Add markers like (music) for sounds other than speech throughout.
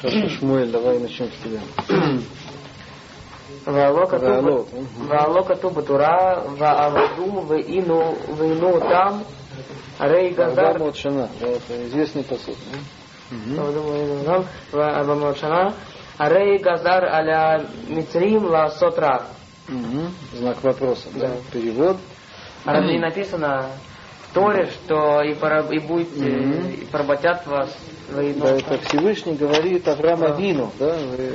Хорошо, Шмуэль, давай начнем с тебя. Ваалока туба тура, вааваду, ваину, ваину там, рей газар. Ваамадшана, это известный посуд. Ваамадшана, рей газар аля митрим ла сотра. Знак вопроса, да? Перевод. А разве не написано Торе, что и, пора- и будете, Мгм. и поработят вас воину? Да, это Всевышний говорит Авраам. Авину, да, э,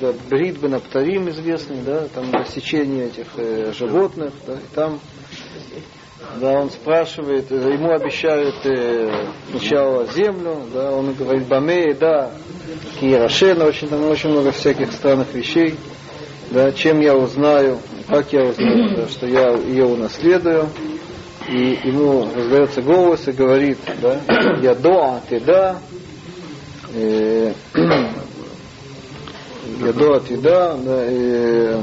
да, Брит Бенапторим известный, да, там рассечение этих э, животных, да, и там, да, он спрашивает, э, ему обещают э, сначала землю, да, он говорит Бамей, да, Киерошена, очень, там очень много всяких странных вещей, да, чем я узнаю, как я узнаю, да, что я ее унаследую, и ему раздается голос и говорит, да, я до, а ты да, э, (clears throat) я до, а ты да, э,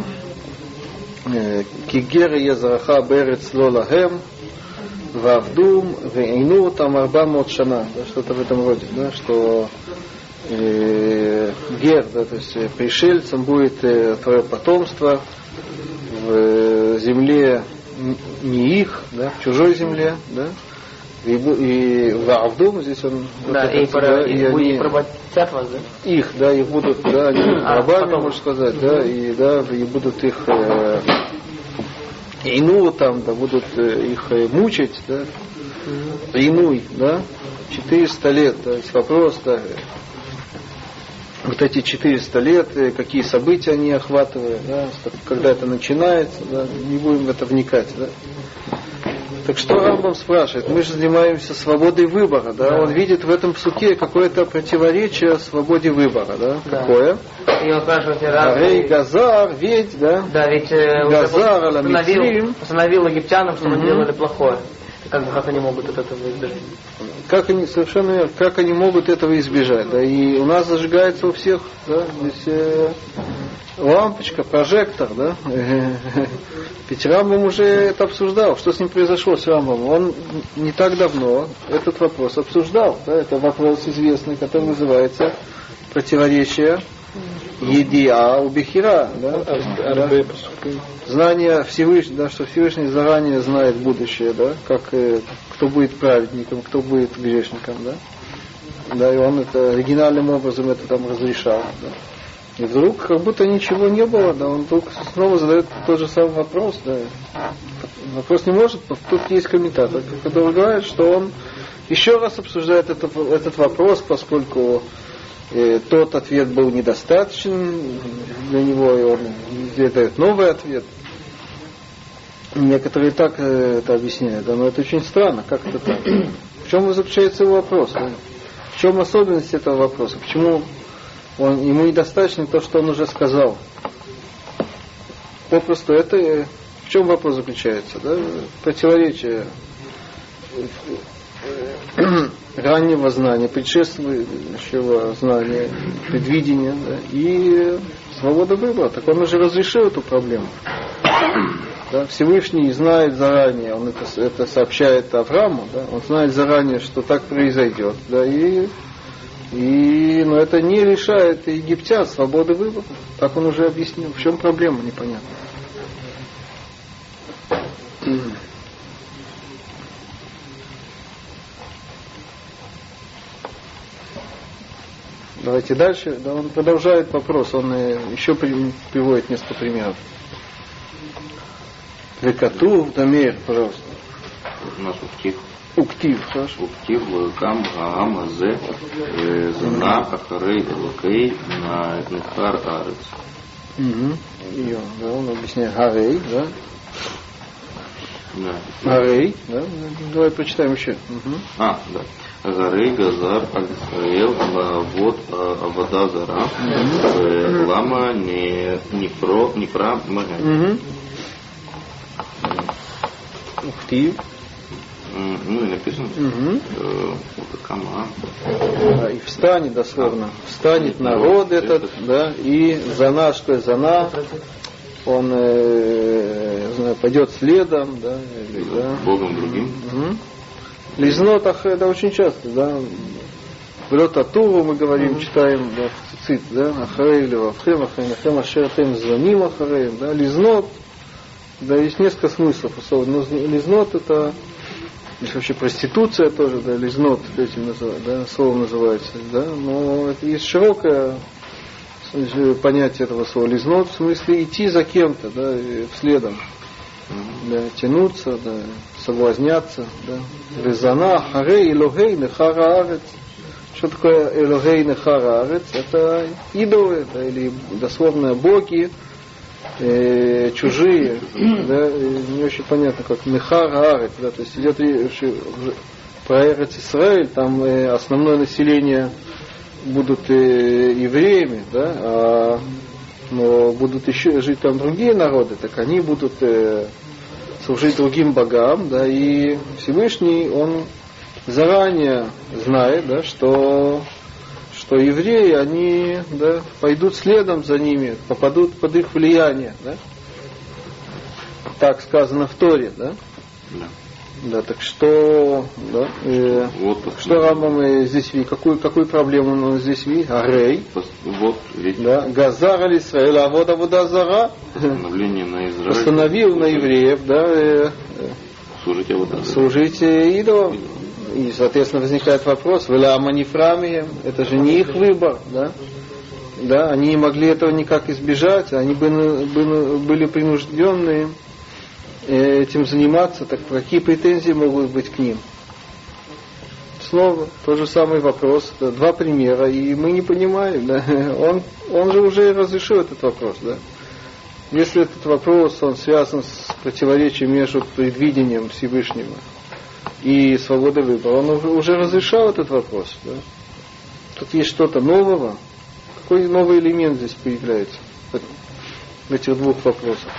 э, кигер езраха берец лолагем, вавдум, вейну там арба мот шана, да, что-то в этом роде, да, что э, гер, да, то есть пришельцем будет э, твое потомство в земле не их, да, в чужой земле, да, и, и в Авдум здесь он вот Да, это, и, пора- да, и и будет они- поработят вас, да? их, да, их будут, да, они (clears throat) будут А, рабами, потом. можно сказать, да, и да, и будут их э, ину там, да, будут э, их э, мучить, да, инуй, да, 400 лет, то есть вопрос, да, вот эти 400 лет, э, какие события они охватывают, да, когда это начинается, да, не будем в это вникать, да. Так что Рамбам спрашивает? Мы же занимаемся свободой выбора, да? Да. Он видит в этом псуке какое-то противоречие свободе выбора, да? Да. Какое? И он спрашивает, разве... Газар, ведь, да? Да, ведь э, Газар установил, установил египтянам, что Мгм. они делали плохое. Как, как они могут от этого избежать? Как они совершенно верно, как они могут этого избежать, да? И у нас зажигается у всех, да, здесь э, лампочка, прожектор, да? (laughs) Ведь Рамбам уже это обсуждал. Что с ним произошло с Рамбом? Он не так давно этот вопрос обсуждал. Да? Это вопрос известный, который называется противоречие Едиа у Бехира. Да? Да. Знание Всевышнего, да, что Всевышний заранее знает будущее, да, как э, кто будет праведником, кто будет грешником, да. Да, и он это оригинальным образом это там разрешал. Да. И вдруг как будто ничего не было, да, он вдруг снова задает тот же самый вопрос, да. Вопрос не может, тут есть комментатор, который говорит, что он еще раз обсуждает этот, этот вопрос, поскольку тот ответ был недостаточен для него, и он дает новый ответ. Некоторые так э, это объясняют, да, но это очень странно, как это так? В чем заключается его вопрос? да? В чем особенность этого вопроса? Почему он, ему недостаточно то, что он уже сказал? Попросту это э, в чем вопрос заключается? Да? Противоречие э, раннего знания, предшествующего знания, предвидения да, и свобода выбора. Так он уже разрешил эту проблему. Да, Всевышний знает заранее, он это, это сообщает Аврааму, да, он знает заранее, что так произойдет. Да, и, и, но это не лишает египтян свободы выбора. Так он уже объяснил. В чем проблема, непонятно. Давайте дальше. Да, он продолжает вопрос, он э, еще приводит несколько примеров. Лекату, Дамир, пожалуйста. У нас уктив. Уктив, хорошо. Уктив, Кам, Гаам, Азе, э, Зана, Ахарей, Элакей, Нехар, Арец. Угу. Да, он объясняет Гарей, да? Да. Гарей, да? Давай прочитаем еще. Угу. А, да горы Газар Аль-Саил, вот а, а вода Зара, э, Лама не Непро, Непра Маген. Ух ты. Ну и написано. Э, Кама. И встанет дословно. Встанет ну, народ этот, да, и Зана, что Зана, он э, пойдет следом, да, или, да. Богом другим. Угу. Лизнот ах, это очень часто, да. Влет Атуру мы говорим, читаем да, цицит, да, Ахарей или Вавхем, Ахарей Нахем, Ашератем звоним Ахареем, да, Лизнот, да, есть несколько смыслов особенно. Но лизнот это есть вообще проституция тоже, да, лизнот этим называют, да, словом называется, да, но это есть широкое понятие этого слова лизнот, в смысле идти за кем-то, да, следом, да, тянуться, да, соблазняться, да. Резана, харе, илогей, нехара. Что такое элогей, нехара? Это идолы, да, или дословно боги, э, чужие, (clears throat) да, не очень понятно, как Мехар Арет, да, то есть идет про Эрец Исраиль, там э, основное население будут э, евреями, да, а, но будут еще жить там другие народы, так они будут э, служить другим богам, да, и Всевышний, он заранее знает, да, что что евреи, они да, пойдут следом за ними, попадут под их влияние. Да? Так сказано в Торе, да? Да. Да, так что, да, э, вот, что Рамбам э, здесь видит, какую, какую проблему он здесь видит? Арей. Вот, видите. Да, Газар аль Исраэль, а вот Авода Зара. Постановление на Израиль. Постановил на евреев, да, э, служите, вот, служите идолам. И, соответственно, возникает вопрос, Велама Нефрамия, это же не их выбор, да? Да, они не могли этого никак избежать, они были, были принужденные этим заниматься, так какие претензии могут быть к ним? Снова тот же самый вопрос, два примера, и мы не понимаем, да? (laughs) он, он же уже разрешил этот вопрос, да? Если этот вопрос, он связан с противоречием между предвидением Всевышнего и свобода выбора, он уже разрешал этот вопрос. Да? Тут есть что-то нового. Какой новый элемент здесь появляется в этих двух вопросах?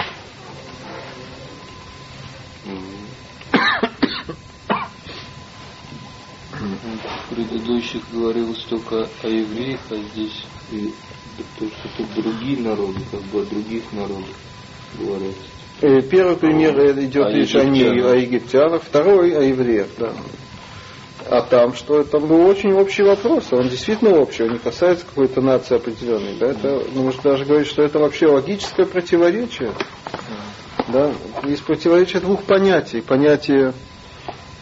В предыдущих говорилось только о евреях, а здесь и то, что тут другие народы, как бы о других народах говорят. Э, первый пример идет а речь о, не, о египтянах, второй о евреях. Да. А там что? Там был очень общий вопрос. Он действительно общий, он не касается какой-то нации определенной. Да? Это, можно даже говорить, что это вообще логическое противоречие. Да? Есть противоречие двух понятий. Понятие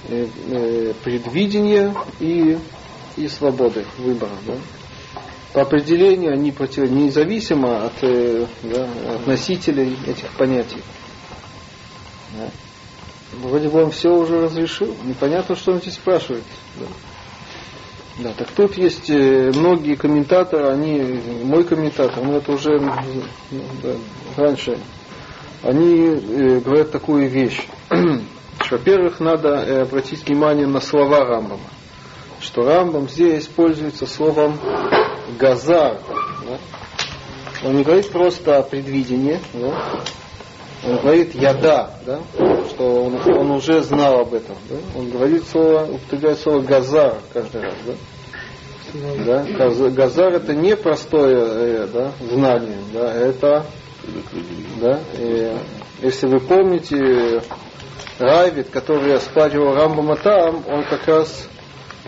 э, э, предвидения и, и свободы выбора. Да? По определению они против, независимо от, э, да, от носителей этих понятий. Да. Вроде бы он все уже разрешил. Непонятно, что он здесь спрашивает. Да. Да, так тут есть многие комментаторы, они, мой комментатор, но это уже да, раньше, они э, говорят такую вещь. (clears throat) Во-первых, надо э, обратить внимание на слова Рамбама. Что Рамбам здесь используется словом газар. Да? Он не говорит просто о предвидении, да? Он говорит яда, да, что он, он уже знал об этом. Да? Он говорит слово, употребляет слово газар каждый раз. Да? Да? Газар это не простое э, да, знание, да, это да, и, если вы помните, Райвит, который оспаривал Рамбама там, он как раз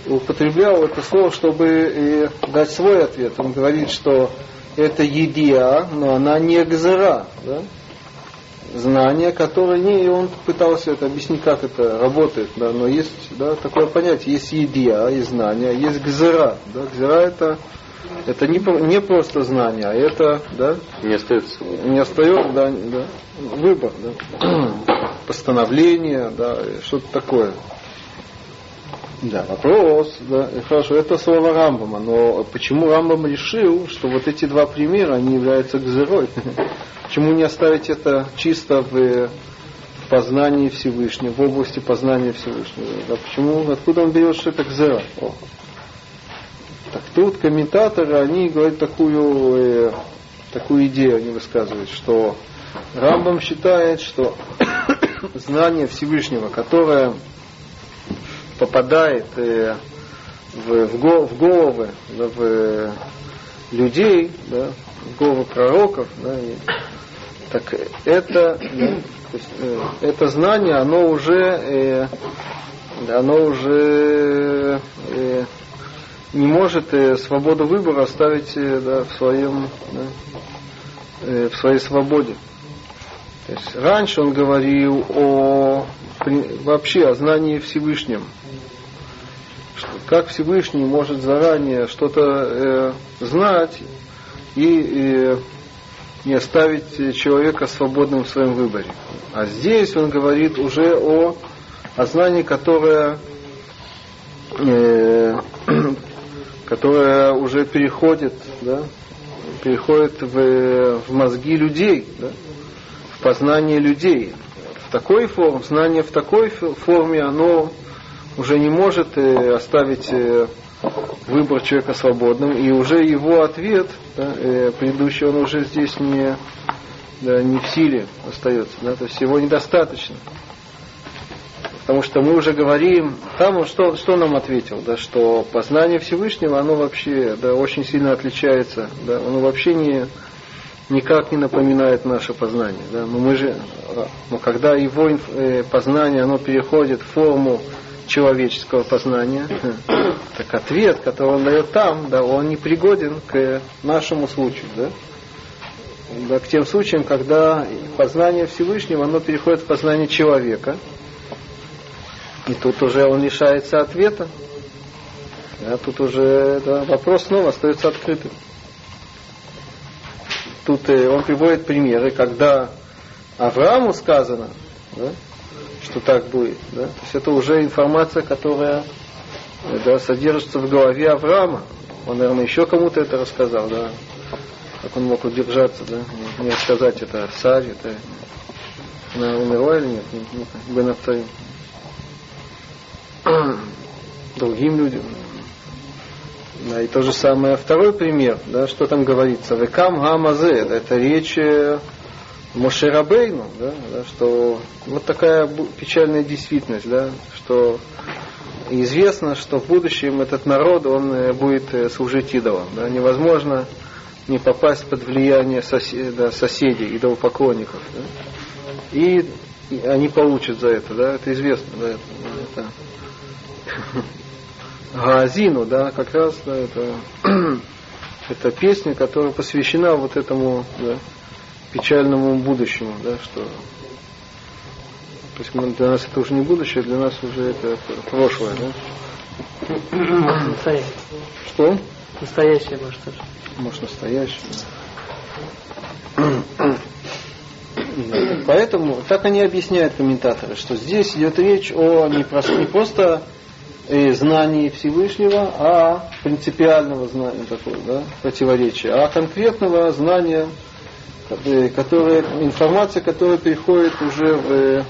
употреблял это слово, чтобы дать свой ответ. Он говорит, что это едия, но она не гзера. Да? знание, которое не, и он пытался это объяснить, как это работает, да, но есть да, такое понятие, есть идея и знание, есть гзера, да, гзера это это не, не просто знание, а это, да, не остается, не остается, да, да, выбор, да, (clears throat) постановление, да, что-то такое. Да, вопрос, да, хорошо, это слово Рамбама, но почему Рамбам решил, что вот эти два примера, они являются гзерой? (laughs) Почему не оставить это чисто в познании Всевышнего, в области познания Всевышнего? А почему, откуда он берет, что это гзера? Так. Тут комментаторы, они говорят такую, э, такую идею, они высказывают, что Рамбам считает, что (coughs) знание Всевышнего, которое попадает э, в, в, в головы, да, в людей, да, в головы пророков, да, и так это, (coughs) есть, э, это знание, оно уже, э, оно уже э, не может э, свободу выбора оставить э, да, в своем да, э, в своей свободе. То есть раньше он говорил о вообще о знании Всевышнем. Как Всевышний может заранее что-то э, знать и э, не оставить человека свободным в своем выборе. А здесь он говорит уже о, о знании, которое, э, (clears throat) которое уже переходит, да, переходит в, в мозги людей, да, в познание людей. В такой форме, знание в такой форме, оно уже не может э, оставить э, выбор человека свободным, и уже его ответ, да, э, предыдущий, он уже здесь не, да, не в силе остается, да, то есть его недостаточно. Потому что мы уже говорим, там он что, что нам ответил, да, что познание Всевышнего, оно вообще да, очень сильно отличается, да, оно вообще не, никак не напоминает наше познание. Да, но мы же, но когда его э, познание, оно переходит в форму человеческого познания, (coughs) так ответ, который он дает там, да, он не пригоден к нашему случаю, да? Да, к тем случаям, когда познание Всевышнего, оно переходит в познание человека, и тут уже он лишается ответа. Да, тут уже да, вопрос снова остается открытым. Тут э, он приводит примеры, когда Аврааму сказано, да, что так будет. Да? То есть это уже информация, которая да, содержится в голове Авраама. Он, наверное, еще кому-то это рассказал, да. Как он мог удержаться, да, не рассказать это Саре, это она или нет? Бен (clears throat) Другим людям. Да, и то же самое второй пример, да, что там говорится, Векам Гамазе, это речь Мошерабейну, да, да, что вот такая печальная действительность, да, что известно, что в будущем этот народ, он э, будет э, служить идолам. Да, невозможно не попасть под влияние сосед, да, соседей, идолопоклонников. Да, и они получат за это, да, это известно, да, это, это Гаазину, да, как раз, да, это, (clears throat) это песня, которая посвящена вот этому, да, печальному будущему, да, что то есть для нас это уже не будущее, для нас уже это прошлое, да? Настоящее. Что? Настоящее, может, тоже. Может, настоящее. Да. Поэтому так они объясняют комментаторы, что здесь идет речь о не, просто, не просто э, знании Всевышнего, а принципиального знания такого, да, противоречия, а конкретного знания которая, информация, которая приходит уже в,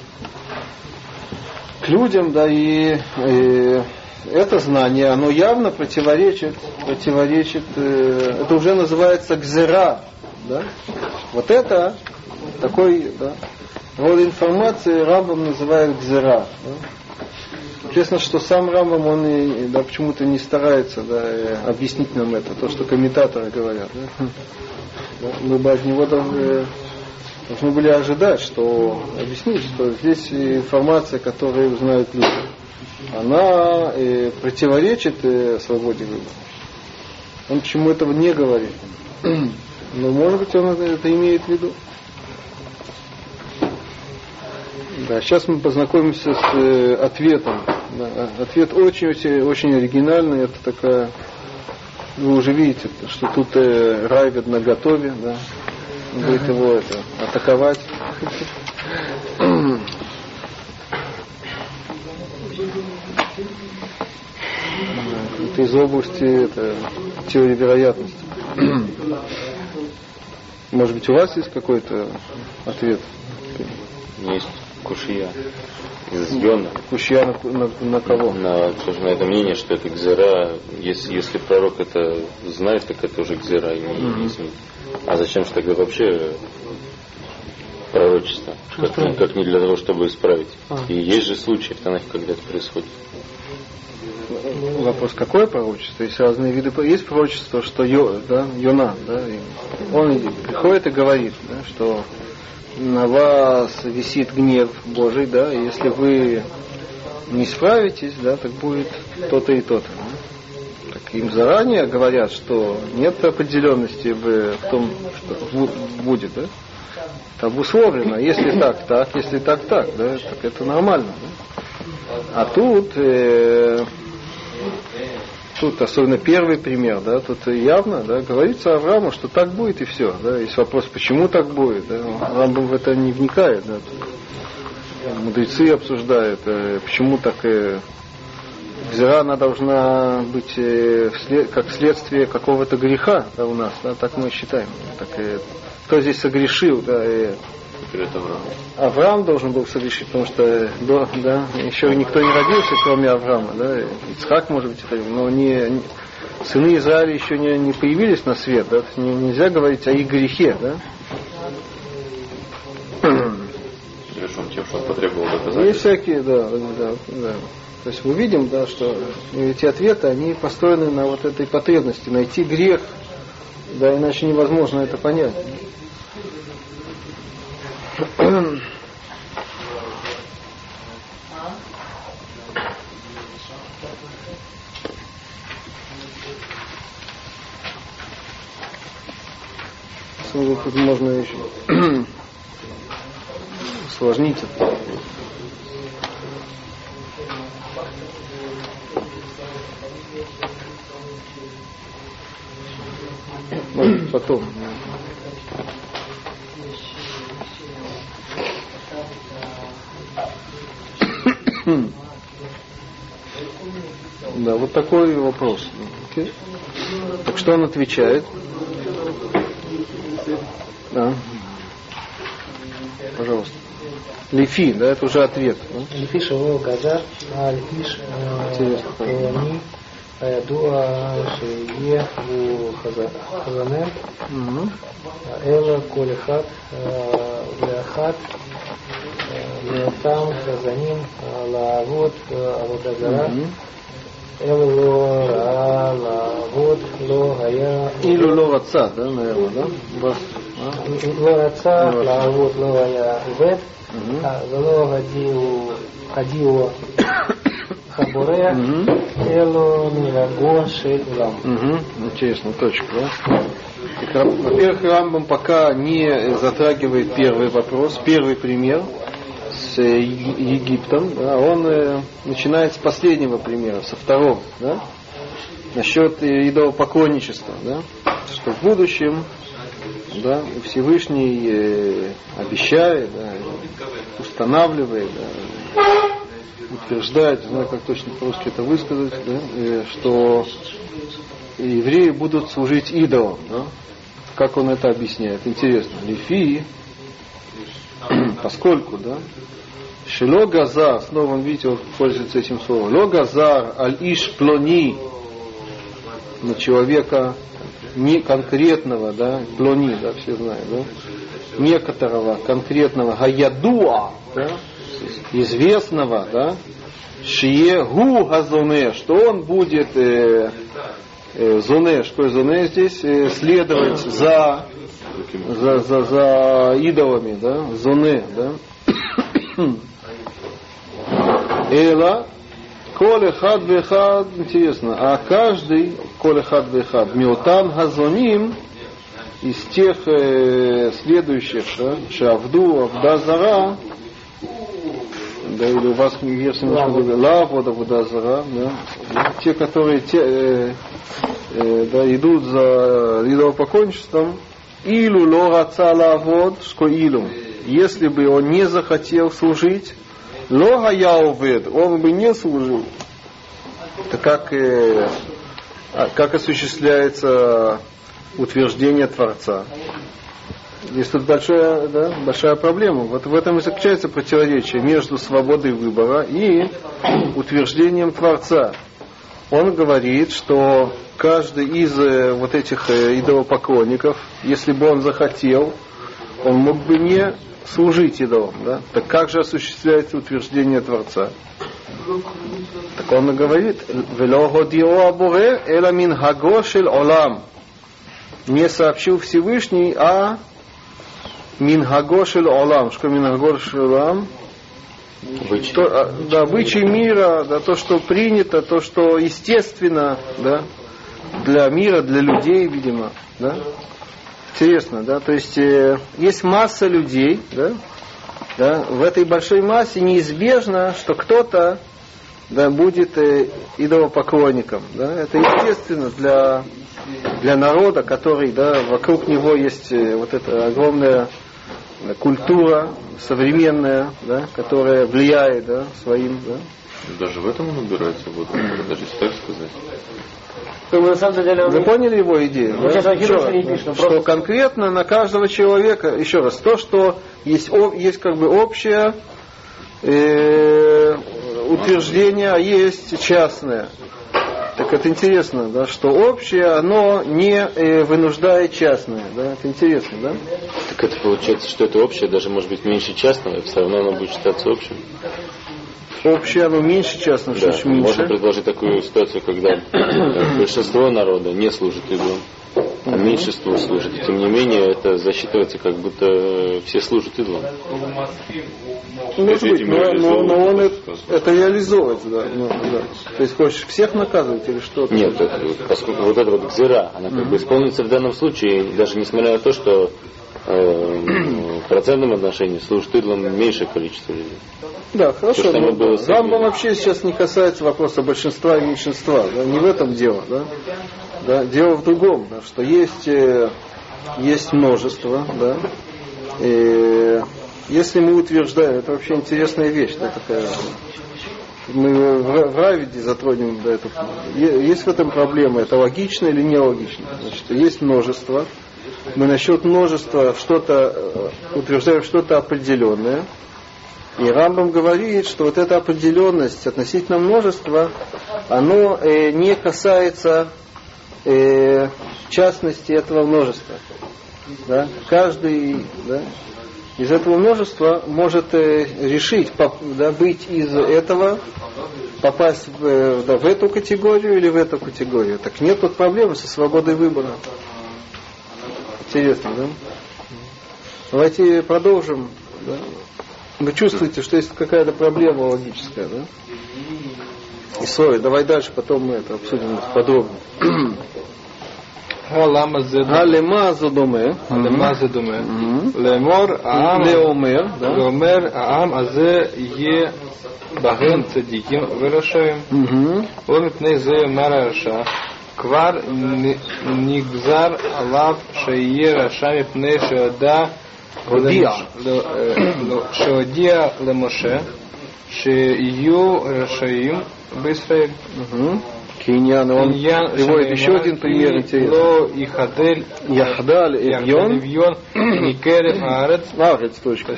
к людям, да, и, и это знание, оно явно противоречит, противоречит, э, это уже называется гзера, да, вот это такой, да, род информации Рамбам называет гзера, да. Интересно, что сам Рамбам, он и, да, почему-то не старается да, объяснить нам это, то, что комментаторы говорят. Да мы бы от него должны, должны были ожидать, что объяснить, что здесь информация, которую знают люди, она э, противоречит э, свободе выбора. Он почему этого не говорит. (clears throat) Но может быть он это имеет в виду. Да, сейчас мы познакомимся с э, ответом. Да, ответ очень, очень, оригинальный. Это такая вы уже видите, что тут э, Райвед на готове, да, будет его это, атаковать. Это из области это, теории вероятности. Может быть, у вас есть какой-то ответ? Есть кушия из Йона. Кушья на, на, на кого? На, на это мнение, что это гзера. Если, если пророк это знает, так это уже гзера и не, mm-hmm. А зачем же тогда вообще пророчество? Как, не, как не для того, чтобы исправить. А. И есть же случаи в Танахе, когда это происходит. Вопрос, какое пророчество? Есть разные виды. Есть пророчество, что Йо, да, Йона, да, он приходит и говорит, да, что на вас висит гнев Божий, да, и если вы не справитесь, да, так будет то-то и то-то. Так им заранее говорят, что нет определенности в, в том, что будет, да? Это обусловлено. Если так, так, если так, так, да, так это нормально. Да? А тут, э, тут особенно первый пример, да, тут явно, да, говорится Аврааму, что так будет и все, да. Есть вопрос, почему так будет, да. Рамбам в это не вникает, да. Мудрецы обсуждают, э, почему так э, Зира, она должна быть э, как следствие какого-то греха да, у нас, да, так мы считаем. Так, кто здесь согрешил, да, э, Авраам. Авраам должен был согрешить, потому что да, да, еще никто не родился, кроме Авраама. Да, Ицхак, может быть, это, но не, не, сыны Израиля еще не, не появились на свет. Да, не, нельзя говорить о их грехе. Да? Решен тем, что он потребовал доказательств. Есть всякие, да, да, да. То есть мы видим, да, что эти ответы, они построены на вот этой потребности, найти грех, да, иначе невозможно это понять. Тут можно еще усложнить это. Ну, потом. Хм. Да, вот такой вопрос. Okay. Так что он отвечает? Да. Пожалуйста. Лифи, да, это уже ответ. Лифи Шавол Газар, а Лифиш э, Тони э, Дуа Шие Хазанем Эла Колихат э, Ляхат Э, там, э, за ним, э, лавут, абудагара, Эвло, ра, лавут, ло, гая. Или ло раца, да, наверное, да? А? Ло раца, лавут, вет, зало, гадиу, а, гадио, хабуре, эло, мираго, шейлам. Ну, Интересно, точка. Во-первых, Рамбам пока не затрагивает первый вопрос, первый пример, с Египтом. Да, он э, начинает с последнего примера, со второго. Да? Насчет идолопоклонничества. Да? Что в будущем да, Всевышний э, обещает, да, устанавливает, да, утверждает, не знаю, как точно по-русски это высказать, да, э, что евреи будут служить идолам. Да? Как он это объясняет? Интересно. Лифи, (clears throat) поскольку, да, Шило газар, снова он, видите, он пользуется этим словом. Ло газар аль иш плони на человека не конкретного, да, плони, да, все знают, да, некоторого конкретного гаядуа, да, известного, да, Шие гу газоне, что он будет э, э, зоне, что зоне здесь, э, следовать за, за, за, за идолами, да, зоне, да. Эла, коле хад вехад, интересно, а каждый, коле хад вехад, миотам газоним, из тех э, следующих, да, шавду, авдазара, да, или у вас версия немножко другая, лавода водазара, да, те, которые те, э, э, да, идут за идолопоклонничеством, илу лораца лавод, что илу, если бы он не захотел служить, лога яувед, он бы не служил. Это как, э, как осуществляется утверждение Творца. Есть тут большая, да, большая проблема. Вот в этом и заключается противоречие между свободой выбора и утверждением Творца. Он говорит, что каждый из э, вот этих э, идолопоклонников, если бы он захотел, он мог бы не служить идолам. Да? Так как же осуществляется утверждение Творца? Так он и говорит, олам. Не сообщил Всевышний о Минхагошель Олам. Что Минхагошель Олам? То, а, да, обычай мира, да, то, что принято, то, что естественно, да, для мира, для людей, видимо, да? Интересно, да? То есть э, есть масса людей, да? Да? В этой большой массе неизбежно, что кто-то да, будет э, идолопоклонником. Да? Это естественно для, для народа, который да, вокруг него есть э, вот эта огромная культура современная, да, которая влияет да, своим. Да. Даже в этом он убирается, вот, даже если так сказать. Мы на самом деле... Вы поняли его идею? Мы да? сейчас Ахилла Что- не пишем, что конкретно на каждого человека, еще раз, то, что есть, есть как бы общее э, утверждение, а есть частное. Так это интересно, да, что общее, оно не э, вынуждает частное. Да? Это интересно, да? Так это получается, что это общее, даже может быть меньше частного, и все равно оно будет считаться общим. Общее, оно меньше что Да, меньше. можно предложить такую ситуацию, когда э, большинство народа не служит идолам, а меньшинство служит. И тем не менее, это засчитывается, как будто э, все служат идолам. Может быть, но, но- но он это, это реализовывает, да, ну, да. То есть хочешь всех наказывать или что? Нет, это, поскольку вот эта вот гзира, она как бы исполнится в данном случае, даже несмотря на то, что э, (clears throat) в процентном отношении служит идолам меньшее количество людей. Да, хорошо. но было этим. вообще сейчас не касается вопроса большинства и меньшинства. Да, не в этом дело. Да? Да, дело в другом, да, что есть, э, есть множество. Да, и если мы утверждаем, это вообще интересная вещь, да, такая. Мы в, в Равиде затронем да, эту. Есть в этом проблема, это логично или нелогично. Значит, есть множество. Мы насчет множества что-то э, утверждаем что-то определенное. И Рамбам говорит, что вот эта определенность относительно множества, оно э, не касается э, частности этого множества. Да? Каждый да, из этого множества может э, решить поп- да, быть из этого, попасть в, э, да, в эту категорию или в эту категорию. Так нет тут проблемы со свободой выбора. Интересно, да? Давайте продолжим. да. Вы чувствуете, что есть какая-то проблема логическая, да? И сори, давай дальше, потом мы это обсудим подробно. למה זה דומה? Алема задуме. למה זה דומה? לאמור העם Леомер, да? ואומר העם הזה יהיה בהם צדיקים ורשעים Мгм. לא מפני זה יאמר הרשע כבר נ- נגזר עליו שיהיה רשע מפני שהודע הודיע. למש- לא, אה, לא, שהודיע למשה שיהיו רשעים בישראל. Мгм. Киньян, он עניין приводит еще שנאמר, один пример "כי интересный. לא יחדל Яхдаль Эвьон. אביון מקרב הארץ. Аврец, точка.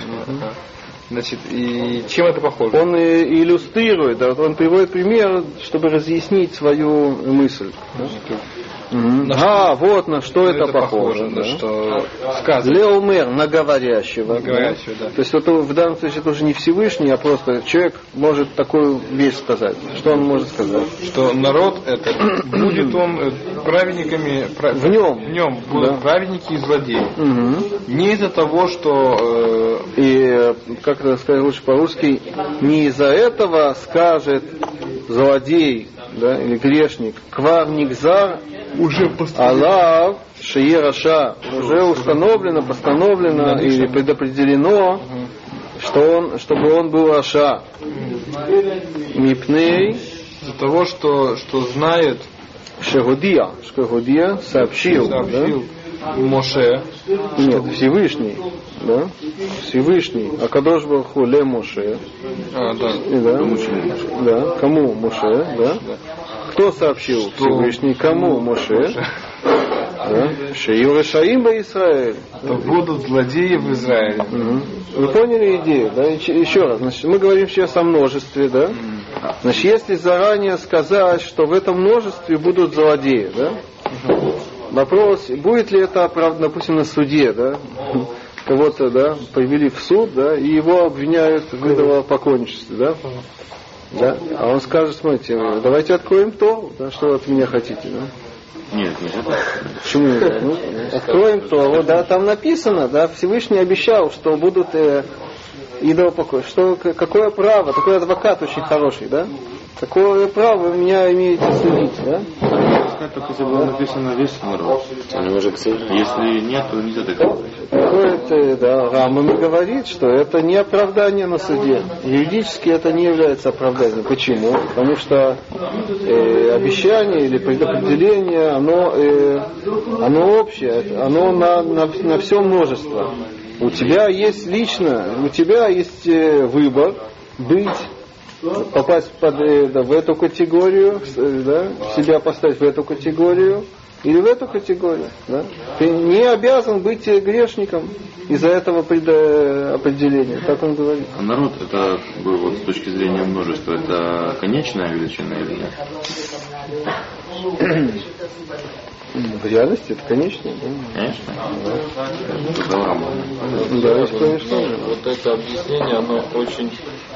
Значит, и чем это похоже? Он э, иллюстрирует, да, вот он приводит пример, чтобы разъяснить свою мысль. да. На А, вот на что Ну, это, похоже. на да. что сказано. Леомер на говорящего. На говорящего, да. То есть это в данном случае это уже не Всевышний, а просто человек может такую вещь сказать. Что он может сказать? Что народ это (clears throat) будет он э, праведниками пра- В нем. в нем будут Да. праведники и злодеи. Мгм. Не из-за того, что э, И, э, как это сказать лучше по-русски, не из-за этого скажет злодей да, или грешник, кварникзар уже Аллах, Шиераша, уже установлено, постановлено или предопределено, что он, чтобы он был Раша. Мипней из-за того, что что знает, Шегудия. Шегудия сообщил. да? сообщил Моше, Нет, Всевышний. Да? Всевышний. А Кадош Барху Ле Моше. а, да, И Да? да. Кому Моше? Да? Кто сообщил Всевышний? Кому Моше? Да? Шею Решаим ба Исраэль. то будут злодеи в Израиле. Вы поняли идею? Да? Еще еще раз, значит, мы говорим сейчас о множестве, да? Значит, если заранее сказать, что в этом множестве будут злодеи, да? Вопрос, будет ли это оправдано, допустим, на суде, да? Кого-то, да, привели в суд, да, и его обвиняют в идолопоклонничестве, да? Да? А он скажет, смотрите, давайте откроем то, да, что вы от меня хотите, да? Нет, так. Почему нельзя? Ну, откроем то, вот, да, там написано, да, Всевышний обещал, что будут э, идолопокой. Что, какое право, такой адвокат очень хороший, да? Какое право вы меня имеете судить, да? Это только если было написано весь народ. Если нет, то нельзя так говорить. Приходит, э, да, Рамам говорит, что это не оправдание на суде. Юридически это не является оправданием. Почему? Потому что э, обещание или предопределение, оно, э, оно общее, оно на, на, на все множество. У тебя есть лично, у тебя есть э, выбор быть попасть под, э, да, в эту категорию, э, да, себя поставить в эту категорию или в эту категорию. Да? Ты не обязан быть э, грешником из-за этого предо- определения, так он говорит. А народ это как бы, вот с точки зрения множества, это конечная величина или нет? В реальности это конечно. Да, Конечно. Это Рамбам. да есть, конечно. Вот это объяснение, оно очень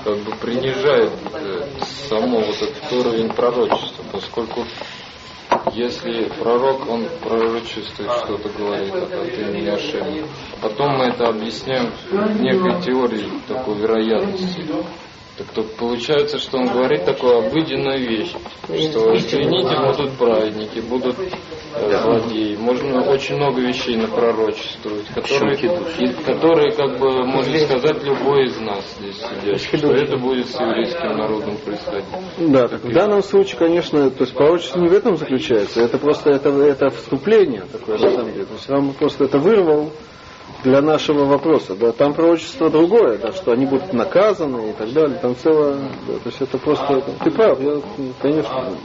как бы принижает э, само вот этот уровень пророчества, поскольку если пророк, он пророчествует, что-то говорит от, от имени Ашема, потом мы это объясняем некой теорией такой вероятности. Так то получается, что он говорит такую обыденную вещь, что извините, будут праведники, будут э, злодеи. Можно очень много вещей напророчествовать, которые, и- которые, как бы, можно сказать, любой из нас здесь сидящий, что это будет с еврейским народом происходить. Да, так в данном случае, конечно, то есть пророчество не в этом заключается, это просто это, это вступление такое, на самом деле. То есть Рам просто это вырвал для нашего вопроса. Да, там пророчество другое, да, что они будут наказаны и так далее. Там целое, да, то есть это просто, ты прав, я, конечно.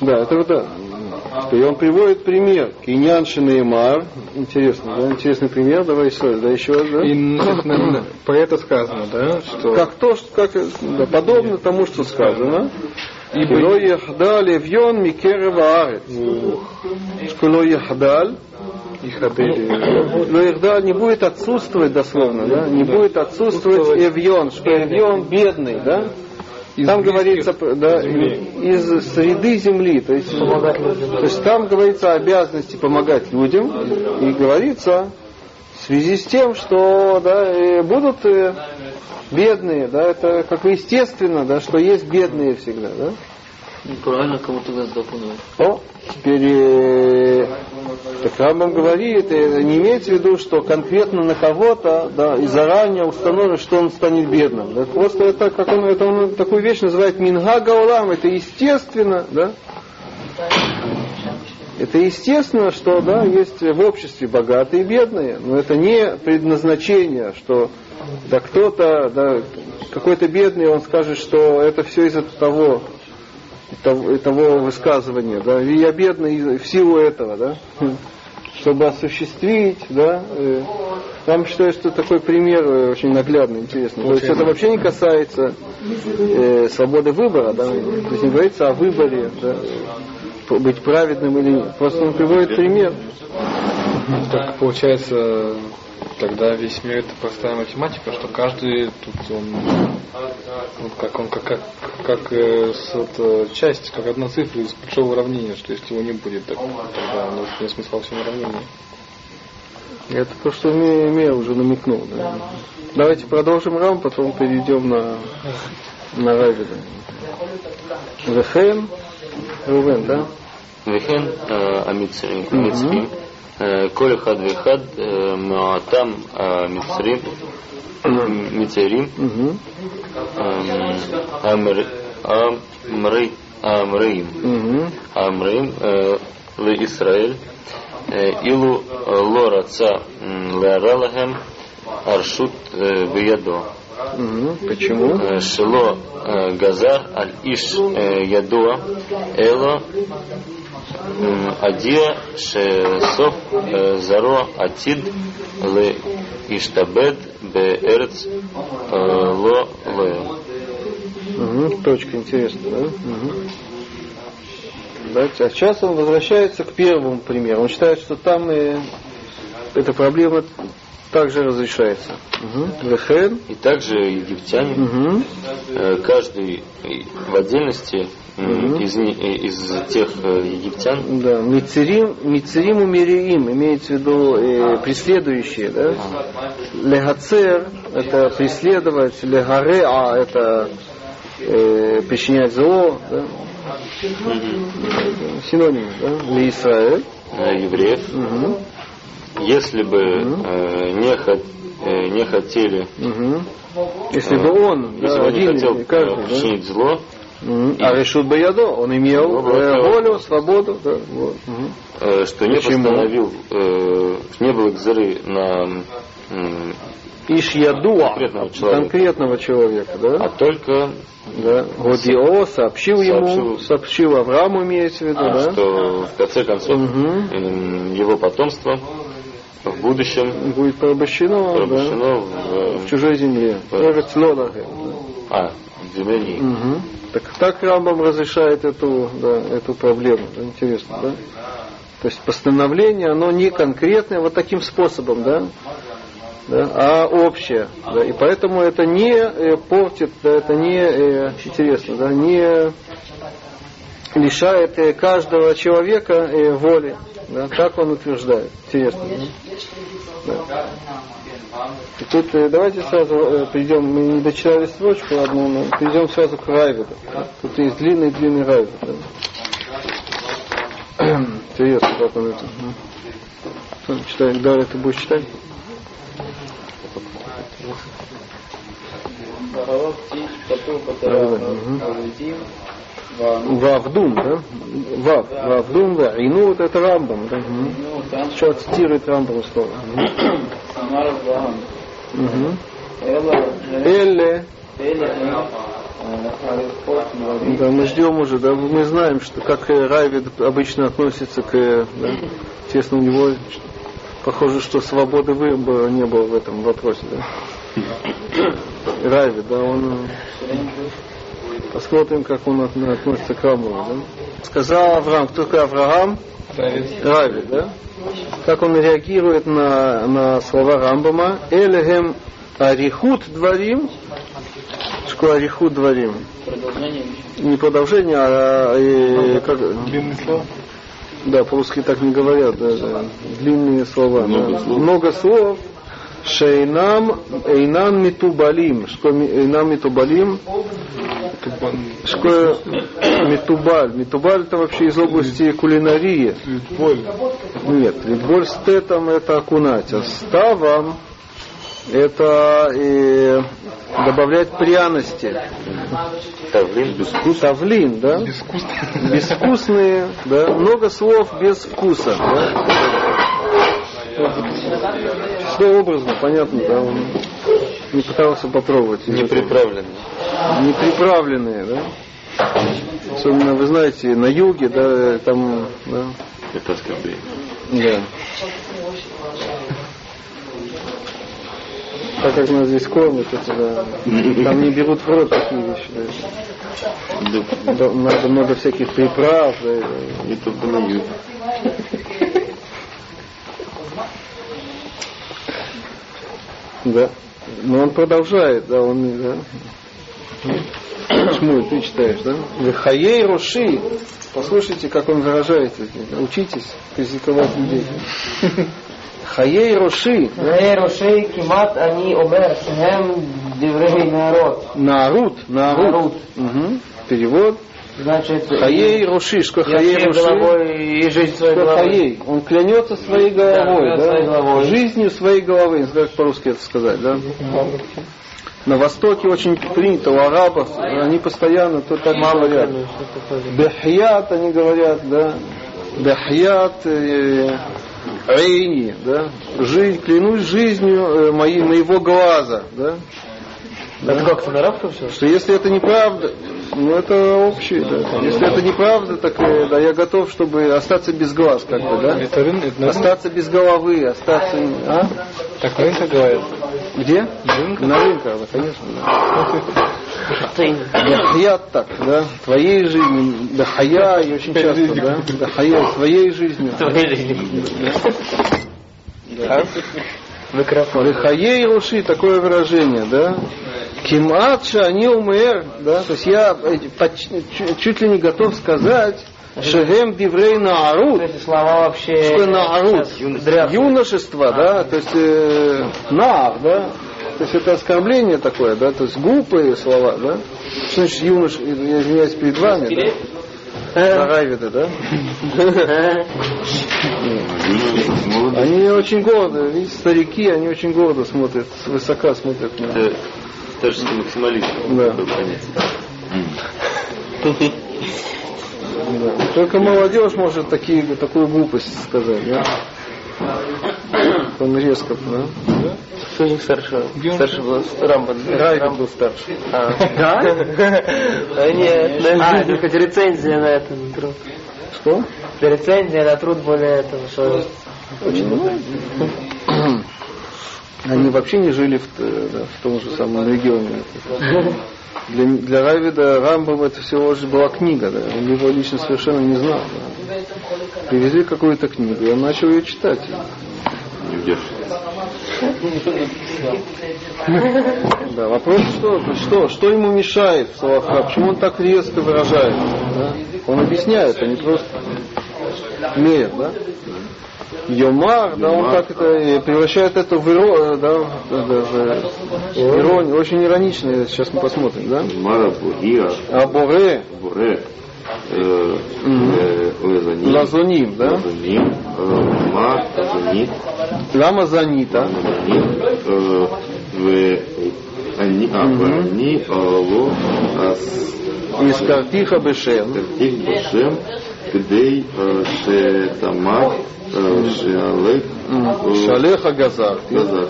Да, это вот да. И он приводит пример. Киньяншин и Мар. Интересно, да? Интересный пример. Давай еще, да, еще раз, да? И про это сказано, да, что Как то, что, как, да, подобно тому, что сказано. Ибо- яхдаль евьон микерева арец. Что ло яхдаль, их отели ло яхдаль не будет отсутствовать дословно, да? Не будет отсутствовать эвьон, что эвьон бедный, да? из Там говорится, да, из среды земли, то есть, то есть там говорится о обязанности помогать людям, и говорится в связи с тем, что да, э, будут э, бедные, да, это как бы естественно, да, что есть бедные всегда, да. Правильно, кому-то вас допунул. О, теперь э, так Рамбам говорит, э, не имеется в виду, что конкретно на кого-то, да, и заранее установлено, что он станет бедным. Да, просто это, как он, это он такую вещь называет минга гаулам, это естественно, да. Это естественно, что да, есть в обществе богатые и бедные, но это не предназначение, что да кто-то, да, какой-то бедный, он скажет, что это все из-за того, того, того высказывания, да, и я бедный из- в силу этого, да, чтобы осуществить, да, э, там считаю, что такой пример э, очень наглядный, интересный. То есть это вообще не касается э, свободы выбора, да, то есть не говорится о выборе, да, быть праведным или нет. Просто он приводит пример. Так получается, тогда весь мир это простая математика, что каждый тут он, он как он как как, как э, с, это, часть, как одна цифра из большого уравнения, что если его не будет, так, тогда ну, нет смысла во всем уравнении. Это то, что Мия уже намекнул. Да? Давайте продолжим рам, потом перейдем на, на Равида. Вехен, Рувен, да? Вехен, э, Амицерин, Амицерин. Э, Коли хад вихад э, там э, мицрим мицерим эм, амры амрыим амрыим ле Исраэль илу лораца лералахем аршут биядо. Почему? Шило газар аль иш ядуа эло Адия Шесов Заро Атид Ле Иштабед Берц Ло ле. Угу, точка интересная, да? Угу. да? А сейчас он возвращается к первому примеру. Он считает, что там и эта проблема также разрешается. Угу. И также египтяне, угу. каждый э, в отдельности э, из, э, из тех э, египтян, Да, Мицерим, Мицерим умериим, имеется в виду э, преследующие, да? Легацер – это преследовать, легареа – это э, причинять зло, да? Синонимы, да? Ли Исраэль. э, евреев. Мгм. Если бы э, не, хот- э, не хотели, Мгм. Если бы он, если да, бы он не один, хотел и э, каждый, да? причинить зло, Мгм. А решут бы ядо, он имел Свободу. э, волю, свободу, да, вот. Э, что не Почему? постановил, э, не было гзыры на м, Иш ядуа, Конкретного человека. конкретного человека, а да, только да, Годио сообщил ему, Сообщил. сообщил Аврааму, имеется в виду, а, да, что в конце концов м, его потомство в будущем будет порабощено, порабощено да, в, в чужой земле. Лодахе. а, в земле не. Мгм. Так, так Рамбам разрешает эту, да, эту проблему. Да, интересно, да? То есть постановление, оно не конкретное вот таким способом, да? Да, а общее. Да, и поэтому это не э, портит, да, это не э, интересно, да, не лишает э, каждого человека э, воли. Да, так он утверждает. Интересно. Да? Да. И тут э, давайте сразу э, перейдем, мы не дочитали строчку одну, но перейдем сразу к Райвиду. Да? Тут есть длинный-длинный Райвид. (clears throat) Да? Интересно, как он это. он читает? Далее ты будешь читать? Мгм. Вавдум, да? Вав, Вавдум, да. И ну вот это Рамбам, да? Мгм. Что цитирует Рамбам слово? (coughs) Эле, да, мы ждем уже, да, мы знаем, что как э, Райвид обычно относится к, э, да, естественно, у него похоже, что свободы выбора не было в этом вопросе, да. (coughs) Райвид, да, он э, посмотрим, как он от- относится к Рамбаму, да. Сказал Авраам, кто такой Авраам? Равид, да? Как он реагирует на, на слова Рамбама? Элегем арихут дворим. Что арихут дворим? Не продолжение, а э, как, Длинный слов. да, по-русски так не говорят, да, да. длинные слова. Много да. слов. Много слов. Шейнам Эйнан Митубалим. Что Эйнам Митубалим? Что Митубаль? Митубаль это вообще из области кулинарии. Нет, литболь с тетом это окунать, а с тавом это э, добавлять пряности. Тавлин без вкуса. Тавлин, да? Безвкусные, да? Много слов без вкуса. Да? Что образно, понятно, да? Он не пытался попробовать. Не приправленный. Не приправленные, да? Особенно, вы знаете, на юге, да, там, да, Это оскорбление. да. Так как нас здесь кормят, это да. Там не берут в рот такие вещи. Да. Надо много всяких приправ. Да, и- Не только на Да. Но он продолжает, да, он, да. Шмуль, ты читаешь, да? Вихаей руши, Послушайте, как он выражает это. Учитесь критиковать людей. Хаей руши, Хаей Роши, кимат они обер, шехем диврей народ. Нарут, нарут. Перевод. Значит, Хаей Руши. Что я Хаей Руши? и жизнь своей головой. Хаей? Он клянется своей головой, Да, да? своей головой. Жизнью своей головы, не знаю, как по-русски это сказать, да? На Востоке очень принято, у арабов, они постоянно то так говорят. Бехьят, они говорят, да? Бехьят, э, Эйни, да? Жизнь, клянусь жизнью э, моей, моего глаза, да? Это как-то на арабском все? Что если это неправда, ну это общее, да. Если это неправда, так э, да, я готов, чтобы остаться без глаз, как бы, да? Остаться без головы, остаться... А? так на рынке говорят. Где? На рынке? На рынке, да, конечно. Да. Я так, да, твоей жизни, да хая, и очень часто, да, да хая, твоей жизнью. Твоей жизни. Да. Микрофон. Лихаей руши, такое выражение, да. Киматша они умер, да, то есть я чуть ли не готов сказать, шехем диврей наарут, Эти слова вообще... что наарут, сейчас дряхлые. юношество, да, то есть э, нар, да, то есть это оскорбление такое, да, то есть глупые слова, да. Что значит юнош, я извиняюсь перед вами, да? За Райвида, да? Молодые. Они очень гордо, видите, старики, они очень гордо смотрят, высоко смотрят на... Это старческий максимализм. Да. Только молодежь может такие, такую глупость сказать, да? Он резко, да? Кто из них старше? Старше был Рамбан. Райвид был старше. А, да? А нет. А, это хоть рецензия на это. Что? Рецензия на труд более этого, что (laughs) Они вообще не жили в, да, в том же самом регионе. (laughs) Для, для Равида Рамбам это всего лишь была книга, да. Он его лично совершенно не знал. да. Привезли какую-то книгу, и он начал ее читать. Не. (laughs) Да, вопрос, что, что, что ему мешает в словах? Почему он так резко выражается? да? Он объясняет, а не просто мерит, да? Йомар, да, он так это превращает это в иро, да, даже иронию, очень иронично, сейчас мы посмотрим, да? Мара Бугия, А Буре, э, э, Лезаним, Лазуним, да? Лазаним, э, Ма, Занит, Лама Занита, Занит, э, в они, а, они, ло, ас, из Картиха Шалеха ну, Газар. Газар.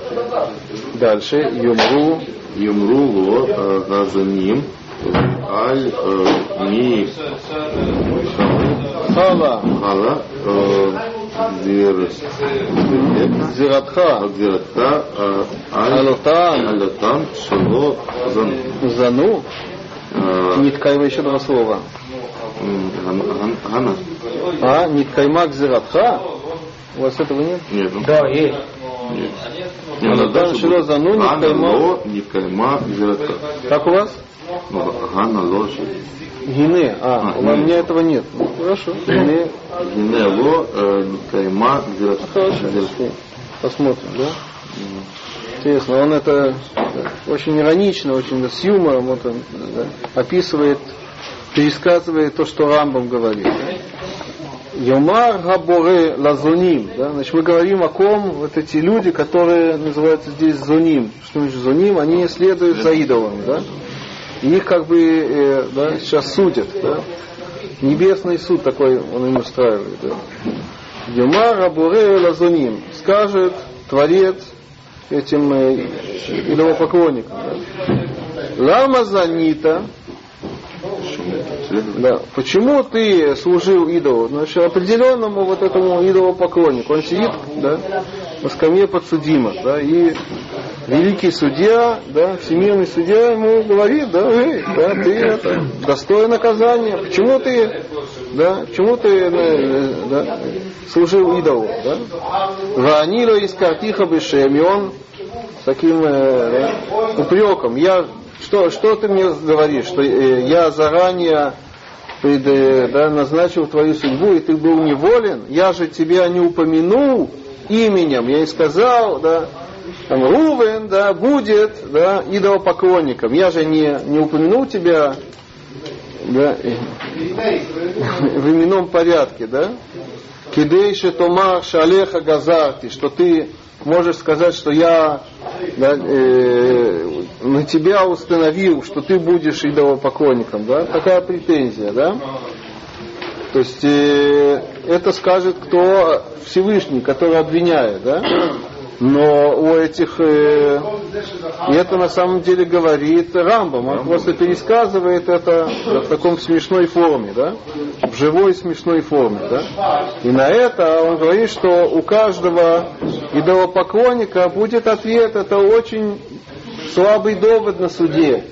Дальше. Юмру. Юмру ло э, газаним. Аль э, ми хала. Хала. Э, зиратха. Зиратха. Алатам. Алатам. Шало. Зану. Зану. Ниткайма еще два слова. Гана. А, ниткайма к зиратха. У вас этого нет? Нет. Да, есть. Есть. Ганатан ну, шило зану нивкайма. Нивкайма вирата. Как у вас? Ну, Ганало Гине. А, а у меня этого нет. Ну, хорошо. Гине. Гине ло э, кайма, вирата. Хорошо. Посмотрим, да? Интересно, он это э, очень иронично, очень с юмором вот он, да, описывает, пересказывает то, что Рамбом говорит. Да? Йомар Габоре Лазуним. Да? Значит, мы говорим о ком вот эти люди, которые называются здесь Зуним. Что значит Зуним? Они следуют за идолами. Да? И их как бы э, да, сейчас судят. Да? Небесный суд такой он им устраивает. Да? Юмар Абуре Лазуним скажет Творец этим э, идолопоклонникам. Да? Лама Занита, да, почему ты служил идолу? Значит, определенному вот этому идолопоклоннику. Он сидит, да, на скамье подсудима, да, и великий судья, да, всемирный судья ему говорит, да, эй, да, ты это, достоин наказания. Почему ты, да, почему ты, э, да, служил идолу, да? Ванило из картиха бешем, и он с таким э, да, упреком, я, что, что ты мне говоришь, что э, я заранее пред, э, да, назначил твою судьбу, и ты был неволен, я же тебя не упомянул именем, я и сказал, да, там, Рувен, да, будет, да, идолопоклонником, я же не, не упомянул тебя, да, э, (laughs) в именном порядке, да, Кидейши Томар Шалеха Газарти, что ты можешь сказать, что я да, э, на тебя установил, что ты будешь идолопоклонником, да? Такая претензия, да? То есть э, это скажет кто Всевышний, который обвиняет, да? Но у этих, э, и это на самом деле говорит Рамбам, он просто пересказывает это в таком смешной форме, да? В живой смешной форме, да? И на это он говорит, что у каждого идолопоклонника будет ответ, это очень слабый довод на суде,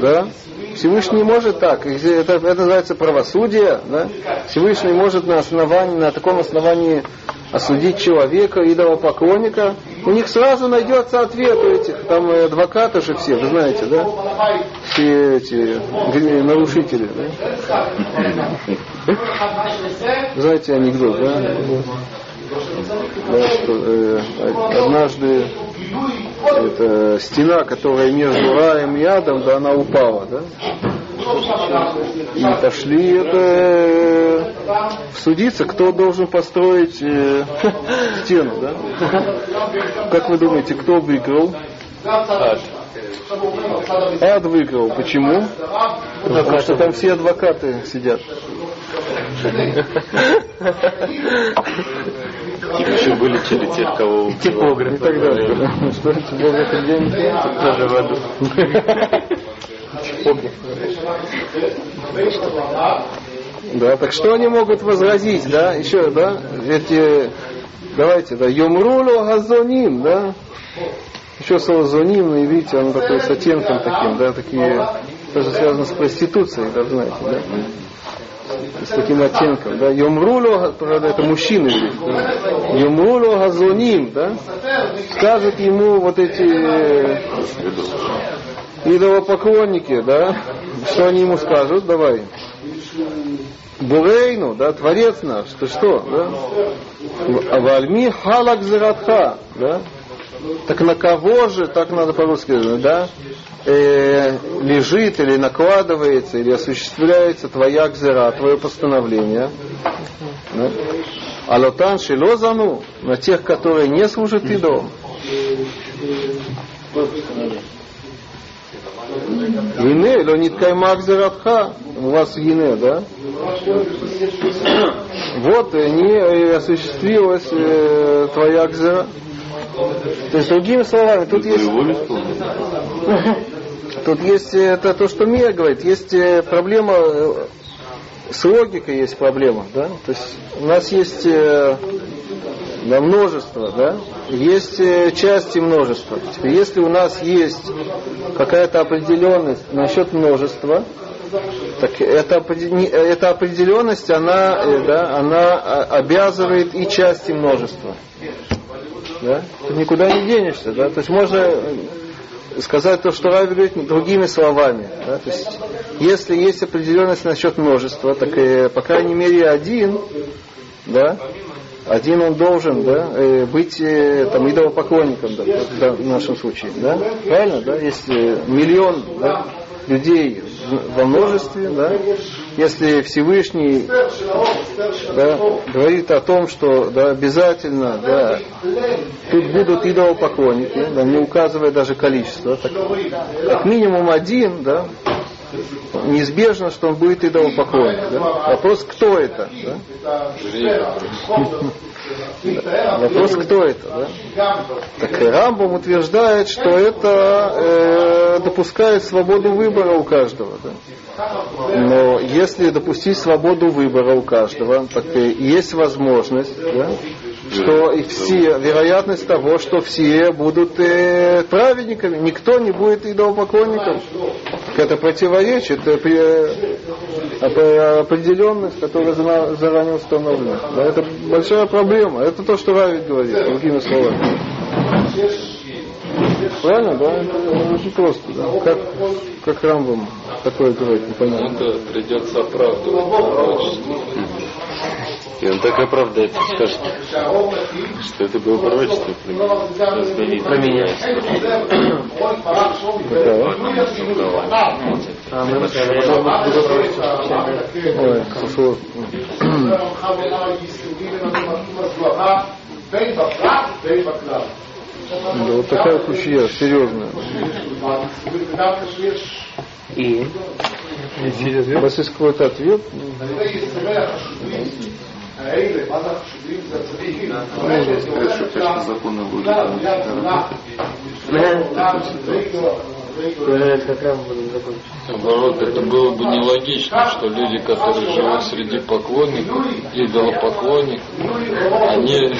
да? Всевышний может так, это, это называется правосудие, да? Всевышний может на основании, на таком основании осудить человека, идолопоклонника, у них сразу найдется ответ у этих, там адвокаты же все, вы знаете, да? Все эти нарушители, да? Знаете анекдот, да? Да, что э, однажды эта стена, которая между раем и адом, да, она упала, да? И пошли это э, судиться, кто должен построить э, (laughs) стену, да? Как вы думаете, кто выиграл? Ад выиграл. Почему? Потому что там все адвокаты сидят. (laughs) И еще вылечили тех, кого И так далее. Что это было это где Тоже в аду. Да, так что они могут возразить, да, еще, да, эти, давайте, да, Йомрулю Газоним, да, еще слово зоним, и видите, оно такое с оттенком таким, да, такие, тоже связано с проституцией, да, знаете, да, с таким оттенком, да, правда, это мужчины, да? Йомрулю Газоним, да, скажут ему вот эти э, идолопоклонники, да, что они ему скажут, давай, Бурейну, да, Творец наш, ты что, да? Вальми халак зиратха, да? Так на кого же, так надо по-русски да? Э, лежит или накладывается, или осуществляется твоя гзера, твое постановление. Да? Алотан шилозану, на тех, которые не служат идолам. Ине, леонид каймак зератха, у вас ине, да? Вот не э, осуществилась э, твоя гзера. То есть, другими словами, тут есть, (laughs) тут есть э, это то, что Мия говорит, есть э, проблема, э, с логикой есть проблема, да? То есть, у нас есть да, множество, да? Есть части множества. Теперь, если у нас есть какая-то определенность насчет множества, так эта, эта определенность, она, да, она а, обязывает и части множества. Да? Ты никуда не денешься. Да? То есть можно э, сказать то, что Рави говорит другими словами. Да? То есть, если есть определенность насчет множества, так э, по крайней мере один, да, один он должен да, э, быть э, там, идолопоклонником да, в нашем случае. Да? Правильно? Да? Если миллион да, людей во множестве, да, если Всевышний да, говорит о том, что да, обязательно да, тут будут идолопоклонники, да, не указывая даже количество, так, как минимум один, да, неизбежно, что он будет идолопоклонник. Да? Вопрос, кто это? Да? Вопрос, кто это? Да? Так и Рамбам утверждает, что это э, допускает свободу выбора у каждого. Да? Но если допустить свободу выбора у каждого, так есть возможность, да, что и все, вероятность того, что все будут э, праведниками, никто не будет идолопоклонником. Это противоречит э, при- э, оп- определенность, которая заранее установлена. Да, это большая проблема. Это то, что Равик говорит, другими словами. Правильно, да? Это очень просто. Да? Как, как Рамбам такое говорит, непонятно. Это придется оправдывать. И он так оправдает, скажет, что это было пророчество. Про меня. А мы Ой, да, вот такая кучья, серьезная. И У вас есть какой-то ответ? Закончить. Наоборот, это было бы нелогично, что люди, которые живут среди поклонников, идолопоклонников, они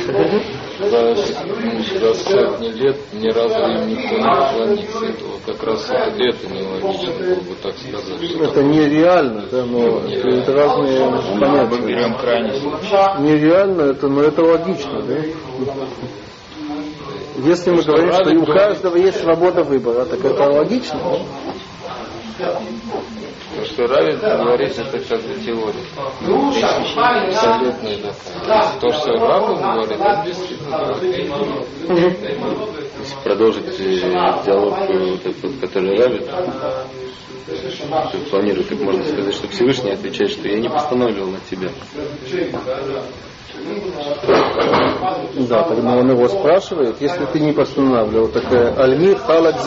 за, за сотни лет ни разу им никто не поклонится. Как раз вот это нелогично было бы так сказать. Это нереально, да, но это разные Мы понятия. берем крайний случай. Нереально это, но это логично, да? Если мы говорим, что у каждого есть свобода выбора, так это логично, да? То, что Равин говорит, это как бы теория. Абсолютно да. То, что Рамбам говорит, это действительно Если продолжить э, диалог, э, который Равит, Что планирует, так можно сказать, что Всевышний отвечает, что я не постанавливал на тебя. Да, тогда он его спрашивает, если ты не постанавливал, так э, Альмир халак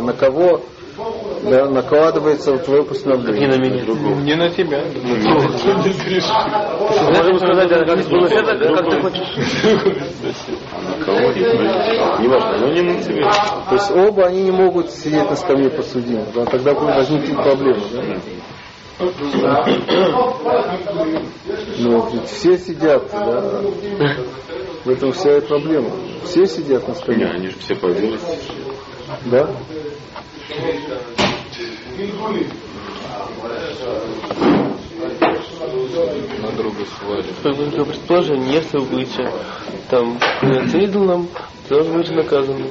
на кого да, накладывается вот твое постановление? Не на меня. Не на тебя. Можем сказать, да, как было это, как ты хочешь. (laughs) А на кого? Неважно, но не на тебя. То есть оба они не могут сидеть на скамье подсудимых, да, тогда будет возникнуть проблема. Да? Ну, ведь все сидят, да. В этом вся и проблема. Все сидят на Не, скамье. они же все появились. Да? На друга свалим. Как бы такое предположение, если вы будете там являться идолом, то вы будете наказаны.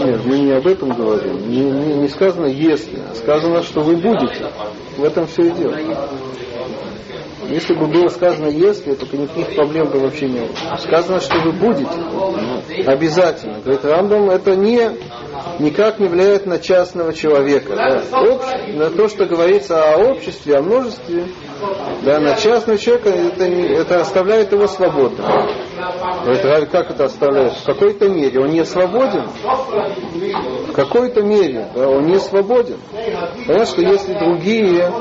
Нет, мы не об этом говорим. Не, не- не сказано если, а сказано, что вы будете. В этом все и дело. Если бы было сказано если, то никаких проблем бы вообще не было. Сказано, что вы будете. Обязательно. Говорит Рамбам, это не, никак не влияет на частного человека. Да. Общ- на то, что говорится о обществе, о множестве, да, на частного человека это, не- это оставляет его свободным. Говорит, Рав, как это оставляет? В какой-то мере он не свободен. В какой-то мере да, он не свободен. Понятно, что если другие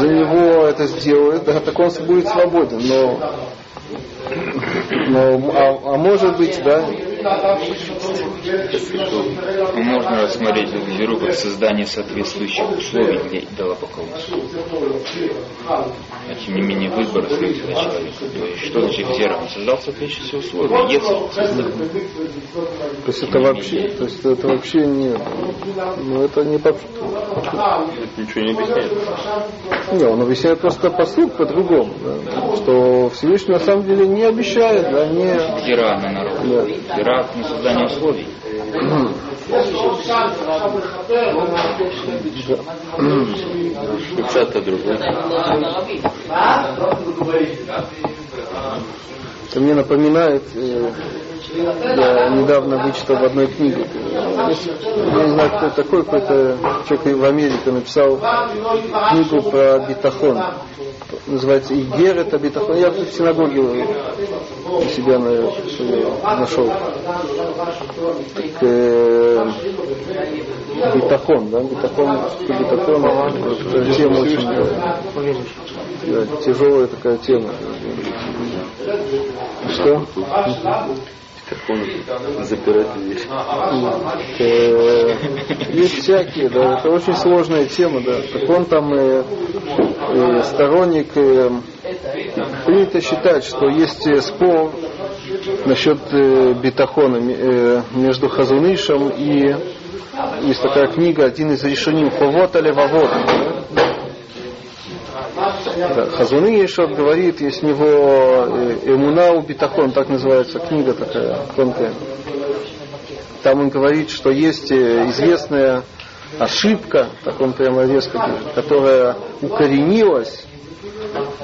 за него это сделают, да, так он будет свободен. Но, но а, а может быть, да, Можно рассмотреть веру как создание соответствующих условий для идолопоклонства. А тем не менее выбор остается за человеком. То есть что значит вера? Он создал соответствующие условия. Если то есть это вообще, то есть это вообще не, ну это не по, Ничего не объясняет. не, он объясняет просто посуд по-другому, да, что Всевышний на самом деле не обещает, да, не, Вера на народ. Да. Вера на создание условий. Пшат-то другой. Это мне напоминает, э, я недавно вычитал в одной книге, я не знаю, кто такой, какой-то человек в Америке написал книгу про битахон. Называется Игер это битахон. Я в синагоге у себя на, нашел. Так, э, битахон, да, битахон, битахон, это тема очень да, тяжелая такая тема. Что? Как он запирает дверь. Э, есть всякие, да, это очень сложная тема, да. Так он там э, э, сторонник, принято считать, что есть э, спор насчет э, бетахона м- э, между Хазунышем и есть такая книга, один из решений Фавот или Вавот. Да, Хазуны Ешот говорит, есть у него э, Эмунау Битахон, так называется книга такая тонкая. Там он говорит, что есть э, известная ошибка, так он прямо резко пишет, которая укоренилась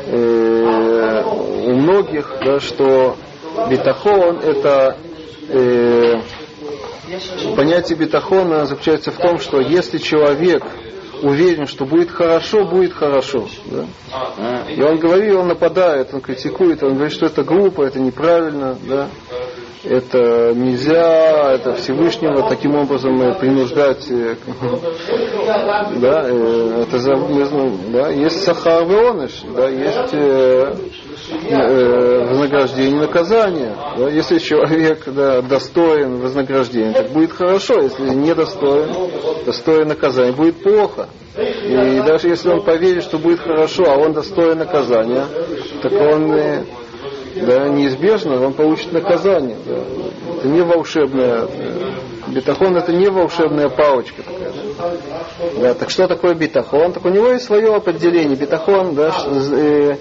э, у многих, да, что битахон это э, понятие битахона заключается в том, что если человек уверен, что будет хорошо, будет хорошо. да. И он говорит, он нападает, он критикует, он говорит, что это глупо, это неправильно, да. Это нельзя, это Всевышнего таким образом э, принуждать, э, (laughs) да, э, это ну, да, есть сахар да, есть э, э, вознаграждение наказание. Да, если человек да, достоин вознаграждения, так будет хорошо. Если не достоин, достоин наказания, будет плохо. И даже если он поверит, что будет хорошо, а он достоин наказания, так он э, да, неизбежно он получит наказание. Да. Это не волшебная э, бетахон это не волшебная палочка такая. Да. Так что такое бетахон? Так у него есть свое определение. Бетахон, да, что,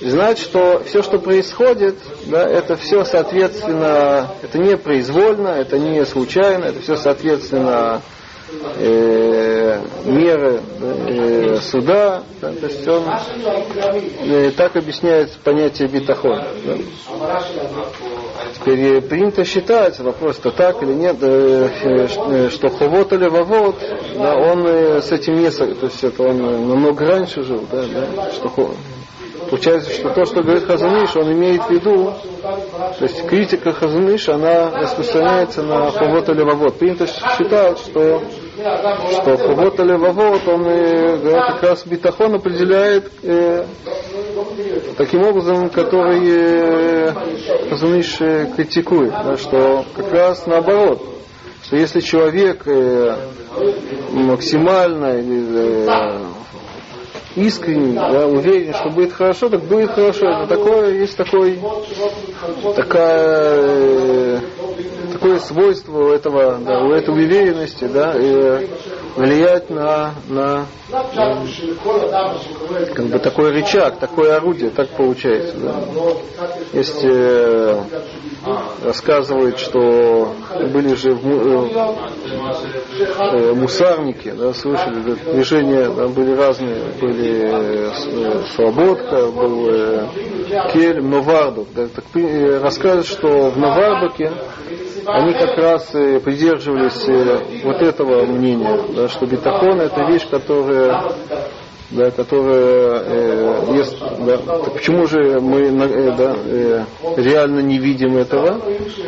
э, знать, что все, что происходит, да, это все соответственно, это не произвольно, это не случайно, это все соответственно э, меры э, суда, да, то есть он э, так объясняет понятие битахон. Да. Теперь э, принято считать, вопрос-то так или нет, э, э, что Ховот или Вавот, да, он э, с этим не, то есть это он э, намного раньше жил, да, да, что Получается, что то, что говорит Хазаныш, он имеет в виду, то есть критика Хазаныш, она распространяется на Ховот или Вавот. Принято считать, что, что Ховот или Вавот, он э, говорит, как раз битахон определяет э, таким образом, который э, Хазаныш э, критикует, да, что как раз наоборот, что если человек э, максимально э, искренне, да, уверен, что будет хорошо, так будет хорошо. Это такое, есть такой, такая, э, такое свойство у этого, да, у этой уверенности, да, и влиять на, на э, как бы такой рычаг, такое орудие, так получается. Да. Есть э, рассказывают, что были же в э, э, мусарники, да, слышали, движения да, были разные, были э, с- Слободка, был э, Кельм, Новардук. Да, так, э, рассказывают, что в Новардуке они как раз э, придерживались э, вот этого мнения, да, что бетахон это вещь, которая да, которая э, есть, да, почему же мы э, да, э, реально не видим этого?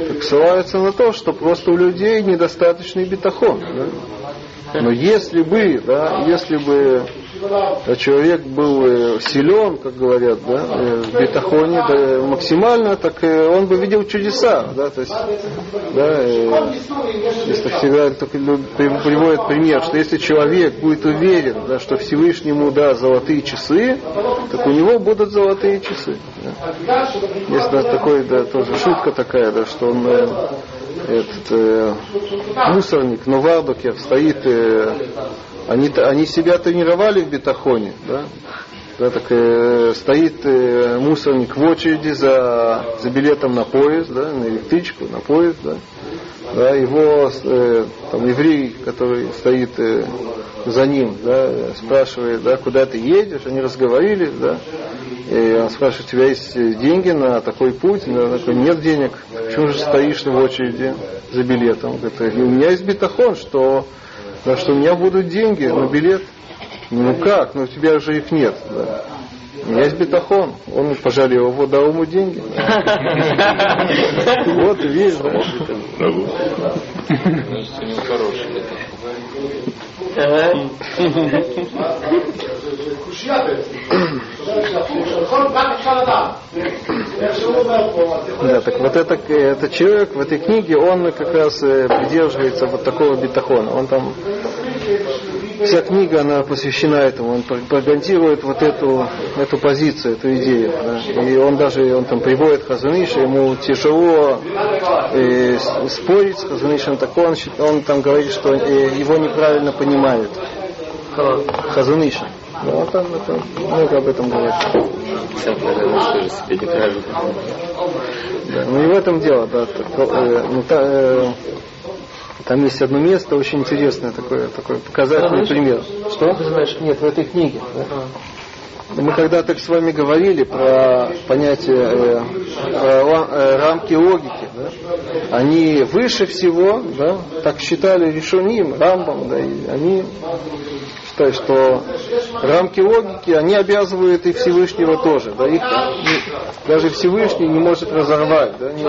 Так ссылаются на то, что просто у людей недостаточный бетахон. Да? Но если бы, да, если бы человек был э, силен, как говорят, да, э, в бетахоне да, максимально, так э, он бы видел чудеса, да, то есть, да, если всегда только лю- при- приводят пример, что если человек будет уверен, да, что Всевышнему даст золотые часы, так у него будут золотые часы. да. Есть да, такой, да, тоже шутка такая, да, что он этот э, мусорник на Вардуке стоит, э, они, они себя тренировали в бетахоне, да, да, так, э, стоит э, мусорник в очереди за, за билетом на поезд, да, на электричку, на поезд, да, да, его э, там еврей, который стоит э, за ним, да, спрашивает, да, куда ты едешь, они разговорились, да, и он спрашивает, у тебя есть деньги на такой путь? Он такой, нет денег. Почему же стоишь в очереди за билетом? Он говорит, «И у меня есть бетахон, что, да, что у меня будут деньги на билет. Ну как? Ну у тебя же их нет. Да. У меня есть бетахон. Он пожалел его, дал ему деньги. (laughs) Вот, да? Значит, они хорошие. Да, так вот это, этот человек в этой книге, он как раз э, придерживается вот такого бетахона. Он там, вся книга, она посвящена этому. Он пропагандирует вот эту, эту позицию, эту идею. да. И он даже, он там приводит Хазуниша, ему тяжело э, спорить с Хазунишем, так он, он там говорит, что э, его неправильно понимают. Хазуниша. Да, он там это, много об этом говорит. Сам Хазаныш тоже себе не кажет. Да, ну и в этом дело, да. так, э, ну, та- э, там есть одно место очень интересное, такое, такой показательный пример. Что? Нет, в этой книге. да. Мы когда-то с вами говорили про понятие э, э, рамки логики. да. Они выше всего, да, так считали решуним, рамбом, да, и они считают, что рамки логики, они обязывают и Всевышнего тоже. Да, их не- даже Всевышний не может разорвать. Да, не-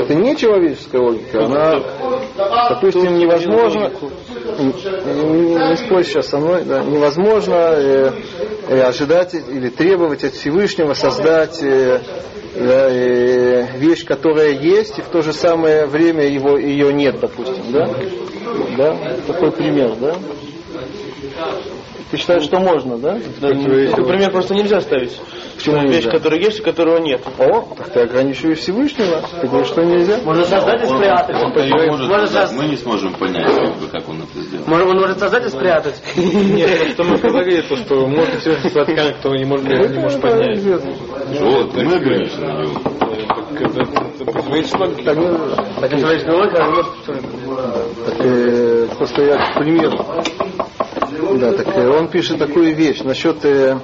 это не человеческая логика, она, допустим, невозможно, не, не- не спорь сейчас со мной, да, невозможно э, э, ожидать или требовать от Всевышнего создать э, да, э, вещь, которая есть, и в то же самое время его, ее нет, допустим, да? Да? Такой пример, да? Ты считаешь, что можно, да? Такой пример просто нельзя ставить. Почему Вещь, нельзя? которая есть и которого нет. О, так ты ограничиваешь Всевышнего. Ты говоришь, что нельзя? Можно создать и Он, спрятать. он не может Можно сказать, сос- мы не сможем понять, как, бы, как он это сделал. Может, он может создать и спрятать. (laughs) Нет, просто мы говорили, то, что может все сладками, кто не может, не может понять. Вот, мы ограничены на него. Так ну, может... Э, просто я к примеру. Да, так э, он пишет такую вещь насчет э,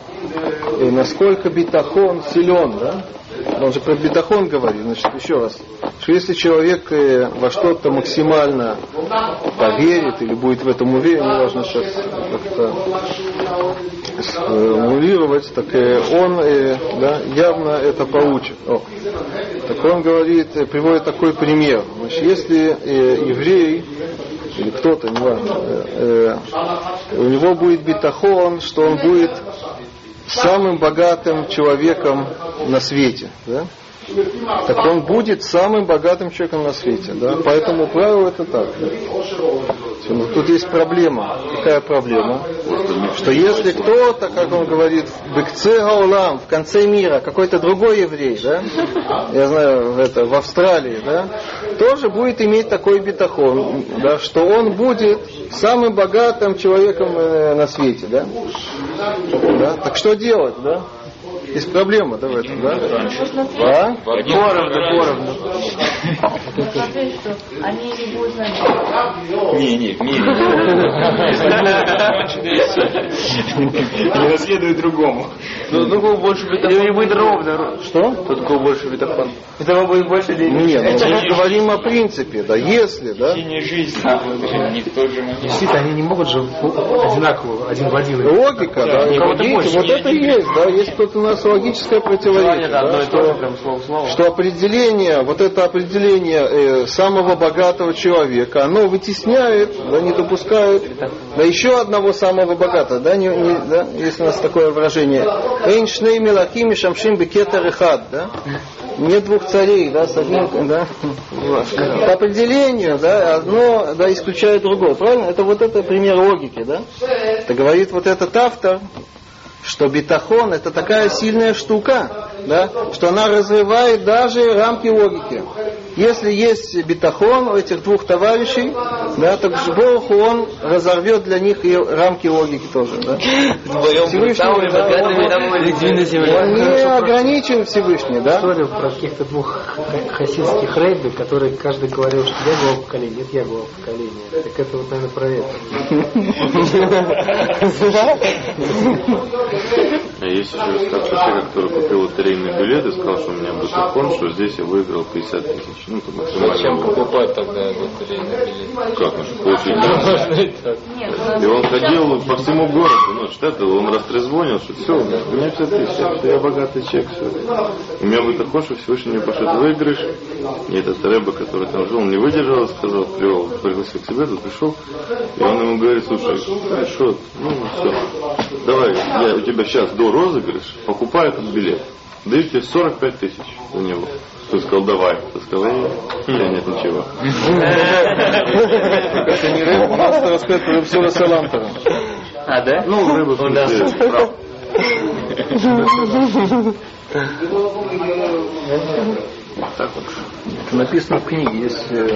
э, насколько битахон силен, да? Он же про бетахон говорит. Значит, еще раз. Что если человек э, во что-то максимально поверит или будет в этом уверен, неважно сейчас как-то сформулировать, так э, он э, да, явно это получит. О. Так он говорит, э, приводит такой пример. Значит, если э, еврей или кто-то, неважно, э, э, у него будет битахон, что он будет самым богатым человеком на свете. Да? Так он будет самым богатым человеком на свете. Да? Поэтому правило это так. Но тут есть проблема. Какая проблема? Что если кто-то, как он говорит, в Бекце Гаулам, в конце мира, какой-то другой еврей, да, я знаю, это, в Австралии, да, тоже будет иметь такой битахон, да, что он будет самым богатым человеком э, на свете. Да? Да? Так что делать? Да? Есть проблема, да, в этом, да? А? Поровну, поровну. Скажи, что они не будут знать. Не, не, мире. Не наследует другому. Ну, другого больше бетахон. Или будет ровно. Что? Тут такого больше бетахон. Этого будет больше денег. Нет, ну, мы говорим о принципе, да, если, да, Не жизнь. Не. Действительно, они не могут же одинаково, один в один. логика, да, вот это и есть, да, есть тут у нас логическое противоречие, да, же, что, прям слово слово. что определение, вот это определение э, самого богатого человека, оно вытесняет, да, не допускает, да, еще одного самого богатого, да, не, не- да, есть у нас такое выражение, «Эйншней мелахим и шамшим бекетер эхад», да, нет двух царей, да, с одним, да, по определению, да, одно, да, исключает другое, правильно? Это вот это пример логики, да? Это говорит вот этот автор, что бетахон это такая сильная штука, да, что она разрывает даже рамки логики. Если есть бетахон у этих двух товарищей, да, то Богу он разорвет для них и рамки логики тоже. Да. Всевышний, да, он-. Он не ограничен Всевышний, да? Историю про каких-то двух ха- хасидских рейбы, которые каждый говорил, что я глава поколения, нет, я глава поколения. Так это вот, наверное, про это. А есть еще уставший человек, который купил лотерейный билет и сказал, что у меня бутафон, что здесь я выиграл 50 тысяч. Ну, это максимально. Зачем покупать тогда лотерейный билет? Как он же? (laughs) Можно и он ходил по всему городу, ну, что-то, он растрезвонил, что все, у меня 50 тысяч, что я богатый человек, все. У меня будет такой, что Всевышний мне пошлет выигрыш. И этот Рэба, который там жил, он не выдержал, сказал, привел, пригласил к себе, тут пришел. И он ему говорит, слушай, хорошо, ну все, давай, я у тебя сейчас до розыгрыш, покупай этот билет. Даю тебе 45 тысяч за него. Ты сказал, давай. Ты сказал, «Э, я нет ничего. Это не Рэб, у нас рассказывает про Рабсура Салантера. А, да? Ну, рыба, смысле, прав. Так вот. Это написано в книге, есть, э,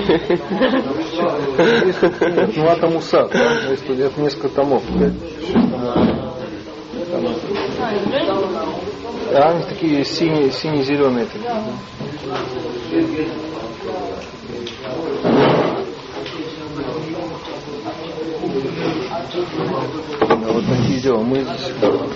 Мусад, да? есть несколько томов. А они такие синие, сине-зеленые да. Да, вот такие дела. Мы здесь продолжим.